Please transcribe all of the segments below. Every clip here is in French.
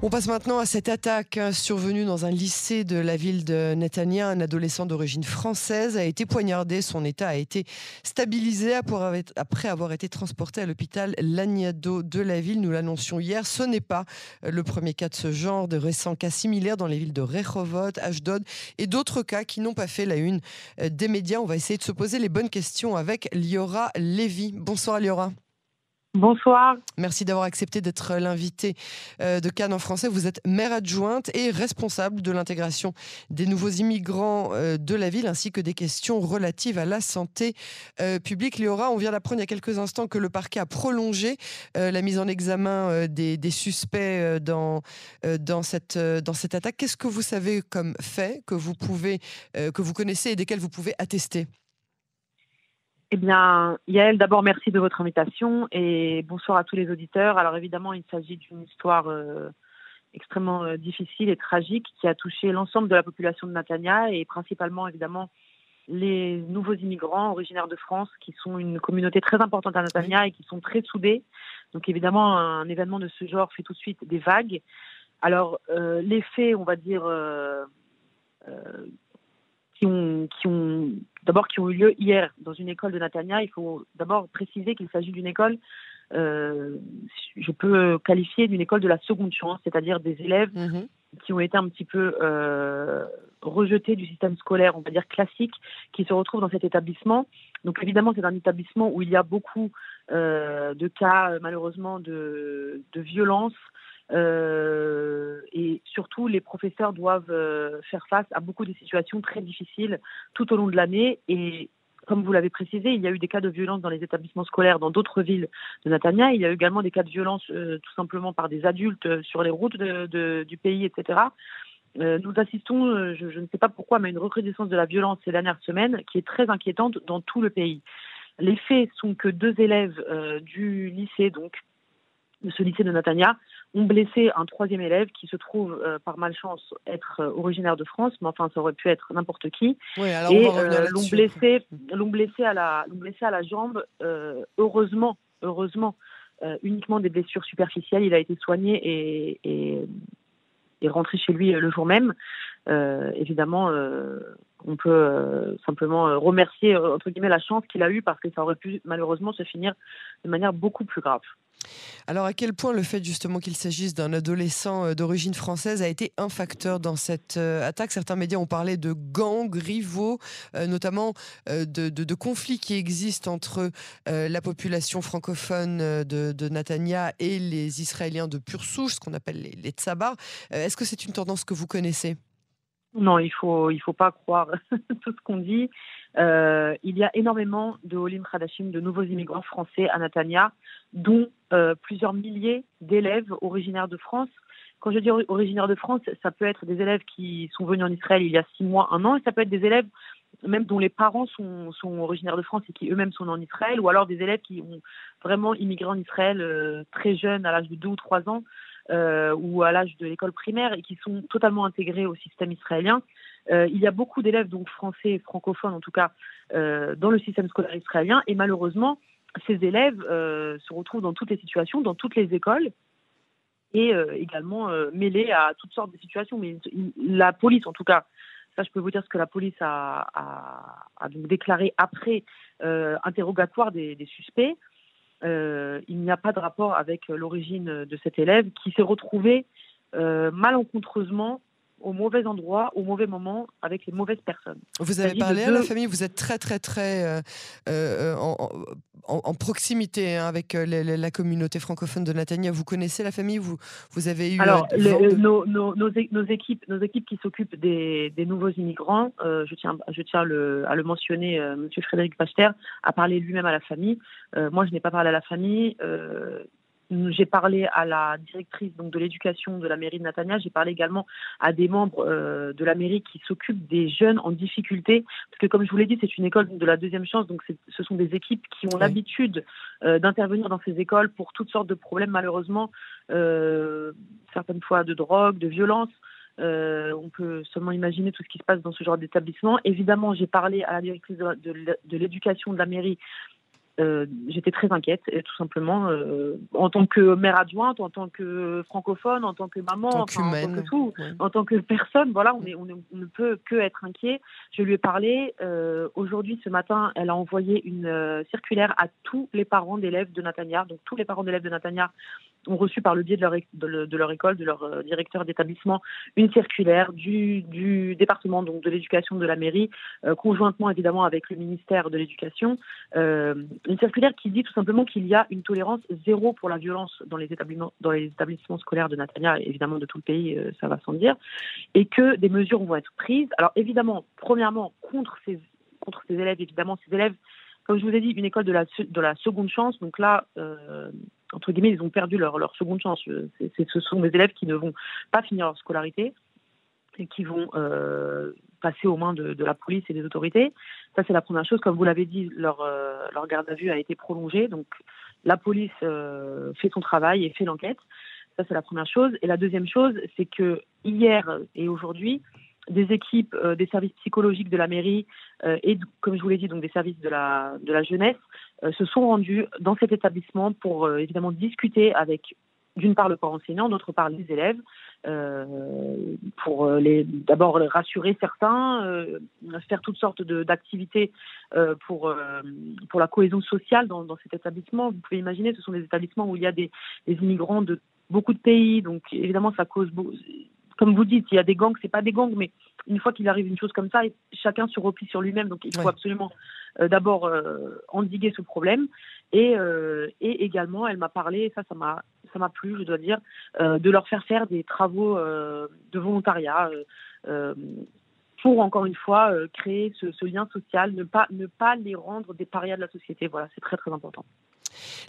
On passe maintenant à cette attaque survenue dans un lycée de la ville de Netanya. Un adolescent d'origine française a été poignardé. Son état a été stabilisé après avoir été transporté à l'hôpital Lagnado de la ville. Nous l'annoncions hier. Ce n'est pas le premier cas de ce genre. De récents cas similaires dans les villes de Rehovot, Ashdod et d'autres cas qui n'ont pas fait la une des médias. On va essayer de se poser les bonnes questions avec Liora Lévy. Bonsoir Liora. Bonsoir. Merci d'avoir accepté d'être l'invité euh, de Cannes en français. Vous êtes maire adjointe et responsable de l'intégration des nouveaux immigrants euh, de la ville ainsi que des questions relatives à la santé euh, publique. Léora, on vient d'apprendre il y a quelques instants que le parquet a prolongé la mise en examen des, suspects dans, cette, attaque. Qu'est-ce que vous savez comme fait que vous, pouvez, que vous connaissez et desquels vous pouvez attester? Eh bien, Yael, d'abord, merci de votre invitation et bonsoir à tous les auditeurs. Alors, évidemment, il s'agit d'une histoire euh, extrêmement euh, difficile et tragique qui a touché l'ensemble de la population de Natania et principalement, évidemment, les nouveaux immigrants originaires de France qui sont une communauté très importante à Natania et qui sont très soudés. Donc, évidemment, un événement de ce genre fait tout de suite des vagues. Alors, euh, les faits, on va dire, qui ont, qui ont d'abord qui ont eu lieu hier dans une école de Natania. Il faut d'abord préciser qu'il s'agit d'une école, euh, je peux qualifier d'une école de la seconde chance, c'est-à-dire des élèves mhm. qui ont été un petit peu euh, rejetés du système scolaire, on va dire classique, qui se retrouvent dans cet établissement. Donc évidemment, c'est un établissement où il y a beaucoup euh, de cas, malheureusement, de, de violence, euh, et surtout, les professeurs doivent euh, faire face à beaucoup de situations très difficiles tout au long de l'année. Et comme vous l'avez précisé, il y a eu des cas de violence dans les établissements scolaires dans d'autres villes de Natania. Il y a eu également des cas de violence euh, tout simplement par des adultes sur les routes du pays, etc. nous assistons, je, je, ne sais pas pourquoi, mais à une recrudescence de la violence ces dernières semaines qui est très inquiétante dans tout le pays. Les faits sont que deux élèves du lycée, donc de ce lycée de Natania, ont blessé un troisième élève qui se trouve euh, par malchance être euh, originaire de France, mais enfin ça aurait pu être n'importe qui. Oui, alors et euh, l'ont blessé, l'ont blessé à la, blessé à la jambe. heureusement, heureusement, uniquement des blessures superficielles. Il a été soigné et, et, et rentré chez lui le jour même. Évidemment, on peut simplement remercier entre guillemets la chance qu'il a eue parce que ça aurait pu malheureusement se finir de manière beaucoup plus grave. Alors à quel point le fait justement qu'il s'agisse d'un adolescent euh, d'origine française a été un facteur dans cette euh, attaque? Certains médias ont parlé de gangs rivaux, euh, notamment de, conflits qui existent entre la population francophone de, de, Natania et les Israéliens de pure souche, ce qu'on appelle les, les. Est-ce que c'est une tendance que vous connaissez? Non, il faut il faut pas croire tout ce qu'on dit. Euh, il y a énormément de Olim Khadashim, de nouveaux immigrants français à Natania, dont euh, plusieurs milliers d'élèves originaires de France. Quand je dis originaires de France, ça peut être des élèves qui sont venus en Israël il y a six mois, un an, et ça peut être des élèves même dont les parents sont, originaires de France et qui eux-mêmes sont en Israël, ou alors des élèves qui ont vraiment immigré en Israël euh, très jeunes, à l'âge de deux ou trois ans, euh, ou à l'âge de l'école primaire et qui sont totalement intégrés au système israélien. Euh, il y a beaucoup d'élèves donc français, francophones en tout cas, euh, dans le système scolaire israélien et malheureusement, ces élèves se retrouvent dans toutes les situations, dans toutes les écoles et également mêlés à toutes sortes de situations. Mais la police, en tout cas, ça je peux vous dire ce que la police a, donc déclaré après interrogatoire des suspects. Euh, il n'y a pas de rapport avec l'origine de cet élève qui s'est retrouvé euh, malencontreusement au mauvais endroit, au mauvais moment, avec les mauvaises personnes. Vous avez parlé à la famille, vous êtes très très très euh, euh, en, proximité hein, avec euh, la, communauté francophone de Natania. Vous connaissez la famille? Vous, vous avez eu Alors, nos, nos, nos, équipes, nos équipes qui s'occupent des, des, nouveaux immigrants, je tiens, je tiens le, à le mentionner, Monsieur Frédéric Pachter a parlé lui-même à la famille. moi, je n'ai pas parlé à la famille. J'ai parlé à la directrice donc de l'éducation de la mairie de Natania. J'ai parlé également à des membres euh, de la mairie qui s'occupent des jeunes en difficulté. Parce que comme je vous l'ai dit, c'est une école de la deuxième chance. Donc ce sont des équipes qui ont l'habitude euh, d'intervenir dans ces écoles pour toutes sortes de problèmes, malheureusement, euh, certaines fois de drogue, de violence. on peut seulement imaginer tout ce qui se passe dans ce genre d'établissement. Évidemment, j'ai parlé à la directrice de l'éducation de la mairie euh, j'étais très inquiète, tout simplement, euh, en tant que mère adjointe, en tant que francophone, en tant que maman, en tant, que tout, en tant que personne. Voilà, on, est, on, ne peut que être inquiet. Je lui ai parlé. Euh, aujourd'hui, ce matin, elle a envoyé une circulaire à tous les parents d'élèves de Natania. Donc, tous les parents d'élèves de Natania ont reçu par le biais de leur, de, leur école, de leur directeur d'établissement, une circulaire du, du, département donc de l'éducation de la mairie, conjointement évidemment avec le ministère de l'éducation une circulaire qui dit tout simplement qu'il y a une tolérance zéro pour la violence dans les établissements, scolaires de Natania, évidemment de tout le pays, euh, ça va sans dire, et que des mesures vont être prises. Alors évidemment, premièrement, contre ces, élèves, évidemment, ces élèves, comme je vous ai dit, une école de la, de la seconde chance, donc là, euh, entre guillemets, ils ont perdu leur, seconde chance. ce sont des élèves qui ne vont pas finir leur scolarité et qui vont euh, passer aux mains de, la police et des autorités. Ça, c'est la première chose. Comme vous l'avez dit, leur, euh, garde à vue a été prolongée. Donc, la police euh, fait son travail et fait l'enquête. Ça, c'est la première chose. Et la deuxième chose, c'est que hier et aujourd'hui, des équipes des services psychologiques de la mairie et, comme je vous l'ai dit, donc des services de la, de la jeunesse se sont rendus dans cet établissement pour évidemment discuter avec d'une part le corps enseignant, d'autre part les élèves, euh, pour euh, les d'abord rassurer certains, euh, faire toutes sortes d'activités pour pour la cohésion sociale dans, dans, cet établissement. Vous pouvez imaginer, ce sont des établissements où il y a des, des immigrants de beaucoup de pays, donc évidemment ça cause comme vous dites, il y a des gangs, c'est pas des gangs, mais une fois qu'il arrive une chose comme ça, chacun se replie sur lui-même. Donc il faut absolument d'abord endiguer ce problème. Et, et également, elle m'a parlé, ça, ça m'a ça m'a plu, je dois dire, euh, de leur faire faire des travaux euh, de volontariat euh, pour encore une fois créer ce, lien social, ne pas, ne pas les rendre des parias de la société. Voilà, c'est très très important.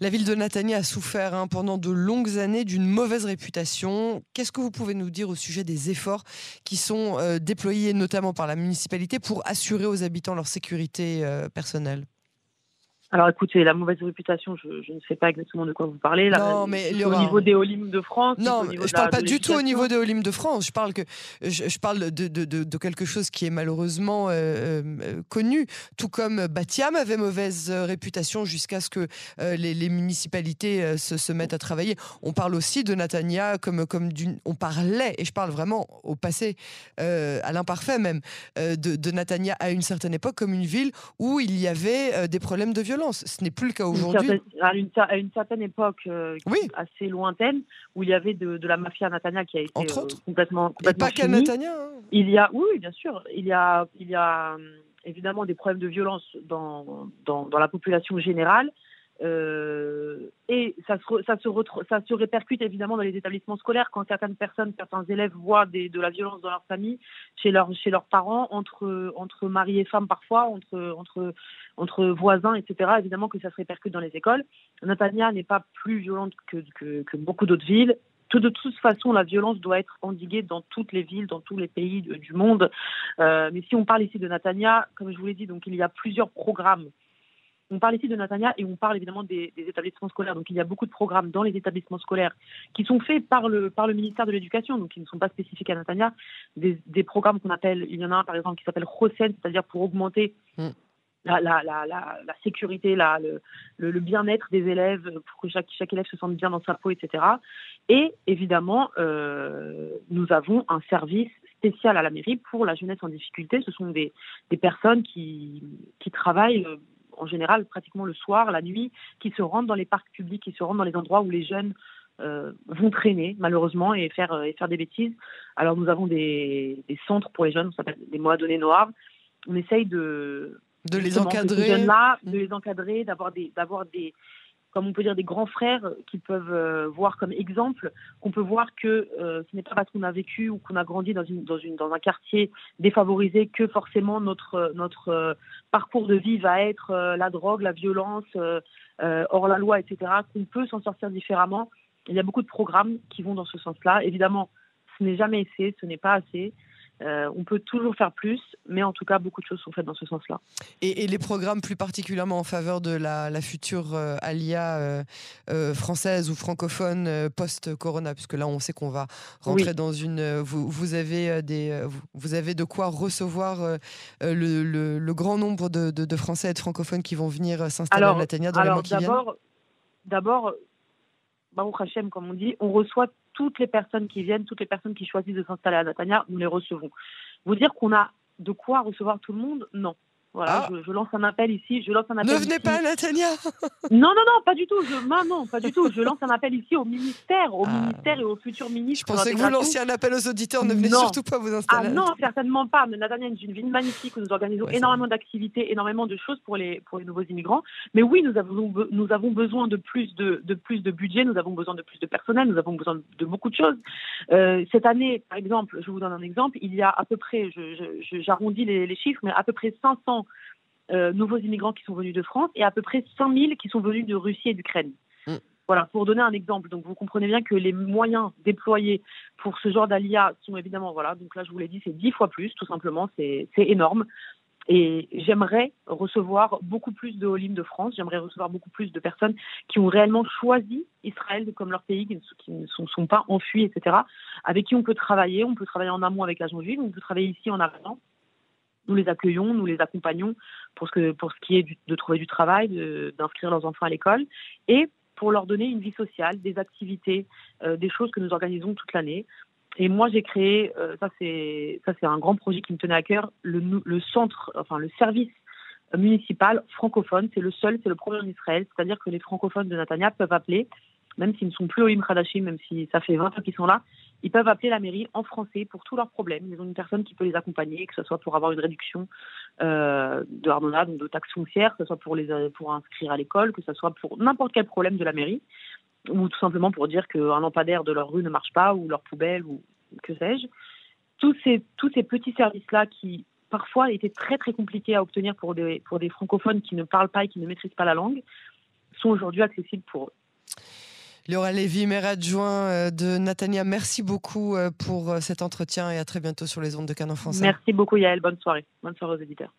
La ville de Natania a souffert hein, pendant de longues années d'une mauvaise réputation. Qu'est-ce que vous pouvez nous dire au sujet des efforts qui sont déployés notamment par la municipalité pour assurer aux habitants leur sécurité personnelle? Alors écoutez, la mauvaise réputation, je, ne sais pas exactement de quoi vous parlez. Là, non, mais au niveau des Olympiques de France. Non, je ne parle pas du tout au niveau des Olympiques de France. Je parle, que, je, parle de, de, de, quelque chose qui est malheureusement euh, euh, connu. Tout comme Batiam avait mauvaise réputation jusqu'à ce que euh, les, municipalités se, se, mettent à travailler. On parle aussi de Natania comme, comme d'une. On parlait, et je parle vraiment au passé, à l'imparfait même, de, de Natania à une certaine époque comme une ville où il y avait des problèmes de violence ce n'est plus le cas aujourd'hui. À, à, une certaine époque euh, assez lointaine, où il y avait de, la mafia Natania qui a été Entre autres. complètement, complètement. Et pas qu'à Natania. Hein. Il y a, oui, bien sûr. Il y a, il y a hum, évidemment des problèmes de violence dans, dans, dans la population générale. Euh, et ça se, répercute évidemment dans les établissements scolaires quand certaines personnes, certains élèves voient de la violence dans leur famille, chez, leur, chez leurs parents, entre, mari et femme parfois, entre, voisins, etc. Évidemment que ça se répercute dans les écoles. Natania n'est pas plus violente que, beaucoup d'autres villes. De toute façon, la violence doit être endiguée dans toutes les villes, dans tous les pays du monde. Euh, mais si on parle ici de Natania, comme je vous l'ai dit, donc il y a plusieurs programmes on parle ici de Natania et on parle évidemment des, établissements scolaires. Donc il y a beaucoup de programmes dans les établissements scolaires qui sont faits par le, par le ministère de l'Éducation, donc qui ne sont pas spécifiques à Natania. Des, programmes qu'on appelle, il y en a un par exemple qui s'appelle ROSEN, c'est-à-dire pour augmenter mm. la, la, la, la, sécurité, le, le, bien-être des élèves, pour que chaque, chaque élève se sente bien dans sa peau, etc. Et évidemment, euh, nous avons un service spécial à la mairie pour la jeunesse en difficulté. Ce sont des, des personnes qui, qui travaillent euh, en général pratiquement le soir, la nuit, qui se rendent dans les parcs publics, qui se rendent dans les endroits où les jeunes euh, vont traîner malheureusement et faire, euh, et faire des bêtises. Alors nous avons des, centres pour les jeunes, on s'appelle des mois donnés noirs. On essaye de, de les encadrer, là, de les encadrer, d'avoir des, d'avoir des, comme on peut dire, des grands frères qui peuvent euh, voir comme exemple, qu'on peut voir que euh, ce n'est pas parce qu'on a vécu ou qu'on a grandi dans, une, dans, une, dans un quartier défavorisé que forcément notre, notre euh, parcours de vie va être la drogue, la violence, hors la loi, etc., qu'on peut s'en sortir différemment. Il y a beaucoup de programmes qui vont dans ce sens-là. Évidemment, ce n'est jamais assez, ce n'est pas assez. Euh, on peut toujours faire plus, mais en tout cas, beaucoup de choses sont faites dans ce sens-là. Et, les programmes plus particulièrement en faveur de la, future euh, alia euh, française ou francophone post-corona, puisque là, on sait qu'on va rentrer dans une. Vous, avez des, vous, avez de quoi recevoir le, grand nombre de, Français et de francophones qui vont venir s'installer à Natania dans les mois qui viennent D'abord, Baruch Hashem, comme on dit, on reçoit toutes les personnes qui viennent, toutes les personnes qui choisissent de s'installer à Natania, nous les recevons. Vous dire qu'on a de quoi recevoir tout le monde Non. Voilà, ah. je, lance un appel ici. Je lance un appel ne venez pas Natania Non, non, non, pas du tout. Je, non, pas du tout. Je lance un appel ici au ministère, au ah. ministère et au futur ministre. Je pensais que vous lanciez un appel aux auditeurs. Ne venez surtout pas vous installer. Ah non, certainement pas. Natania est une ville magnifique où nous organisons énormément d'activités, énormément de choses pour les, pour les nouveaux immigrants. Mais oui, nous avons, nous avons besoin de plus de, de plus de budget, nous avons besoin de plus de personnel, nous avons besoin de beaucoup de choses. Euh, cette année, par exemple, je vous donne un exemple, il y a à peu près, j'arrondis les, les chiffres, mais à peu près 500 euh, nouveaux immigrants qui sont venus de France et à peu près 5000 qui sont venus de Russie et d'Ukraine. Mm. Voilà, pour donner un exemple. Donc, vous comprenez bien que les moyens déployés pour ce genre d'ALIA sont évidemment, voilà, donc là, je vous l'ai dit, c'est dix fois plus, tout simplement, c'est énorme. Et j'aimerais recevoir beaucoup plus de Olim de France, j'aimerais recevoir beaucoup plus de personnes qui ont réellement choisi Israël comme leur pays, qui ne sont, sont pas enfuis, etc., avec qui on peut travailler. On peut travailler en amont avec l'agent juive, on peut travailler ici en arrivant nous les accueillons, nous les accompagnons pour ce, que, pour ce qui est de trouver du travail, d'inscrire leurs enfants à l'école et pour leur donner une vie sociale, des activités, euh, des choses que nous organisons toute l'année. Et moi, j'ai créé, euh, ça c'est un grand projet qui me tenait à cœur, le, le centre, enfin le service municipal francophone. C'est le seul, c'est le premier en Israël. C'est-à-dire que les francophones de Natania peuvent appeler même s'ils ne sont plus au Imradachim, même si ça fait 20 ans qu'ils sont là, ils peuvent appeler la mairie en français pour tous leurs problèmes. Ils ont une personne qui peut les accompagner, que ce soit pour avoir une réduction euh, de donc de taxes foncières, que ce soit pour les pour inscrire à l'école, que ce soit pour n'importe quel problème de la mairie, ou tout simplement pour dire qu'un lampadaire de leur rue ne marche pas, ou leur poubelle, ou que sais-je. Tous ces, tous ces petits services-là qui parfois étaient très très compliqués à obtenir pour des, pour des francophones qui ne parlent pas et qui ne maîtrisent pas la langue, sont aujourd'hui accessibles pour eux. Laura Lévy, maire adjoint euh, de Natania, merci beaucoup euh, pour euh, cet entretien et à très bientôt sur les ondes de Canon Français. Merci beaucoup Yael, bonne soirée. Bonne soirée aux éditeurs.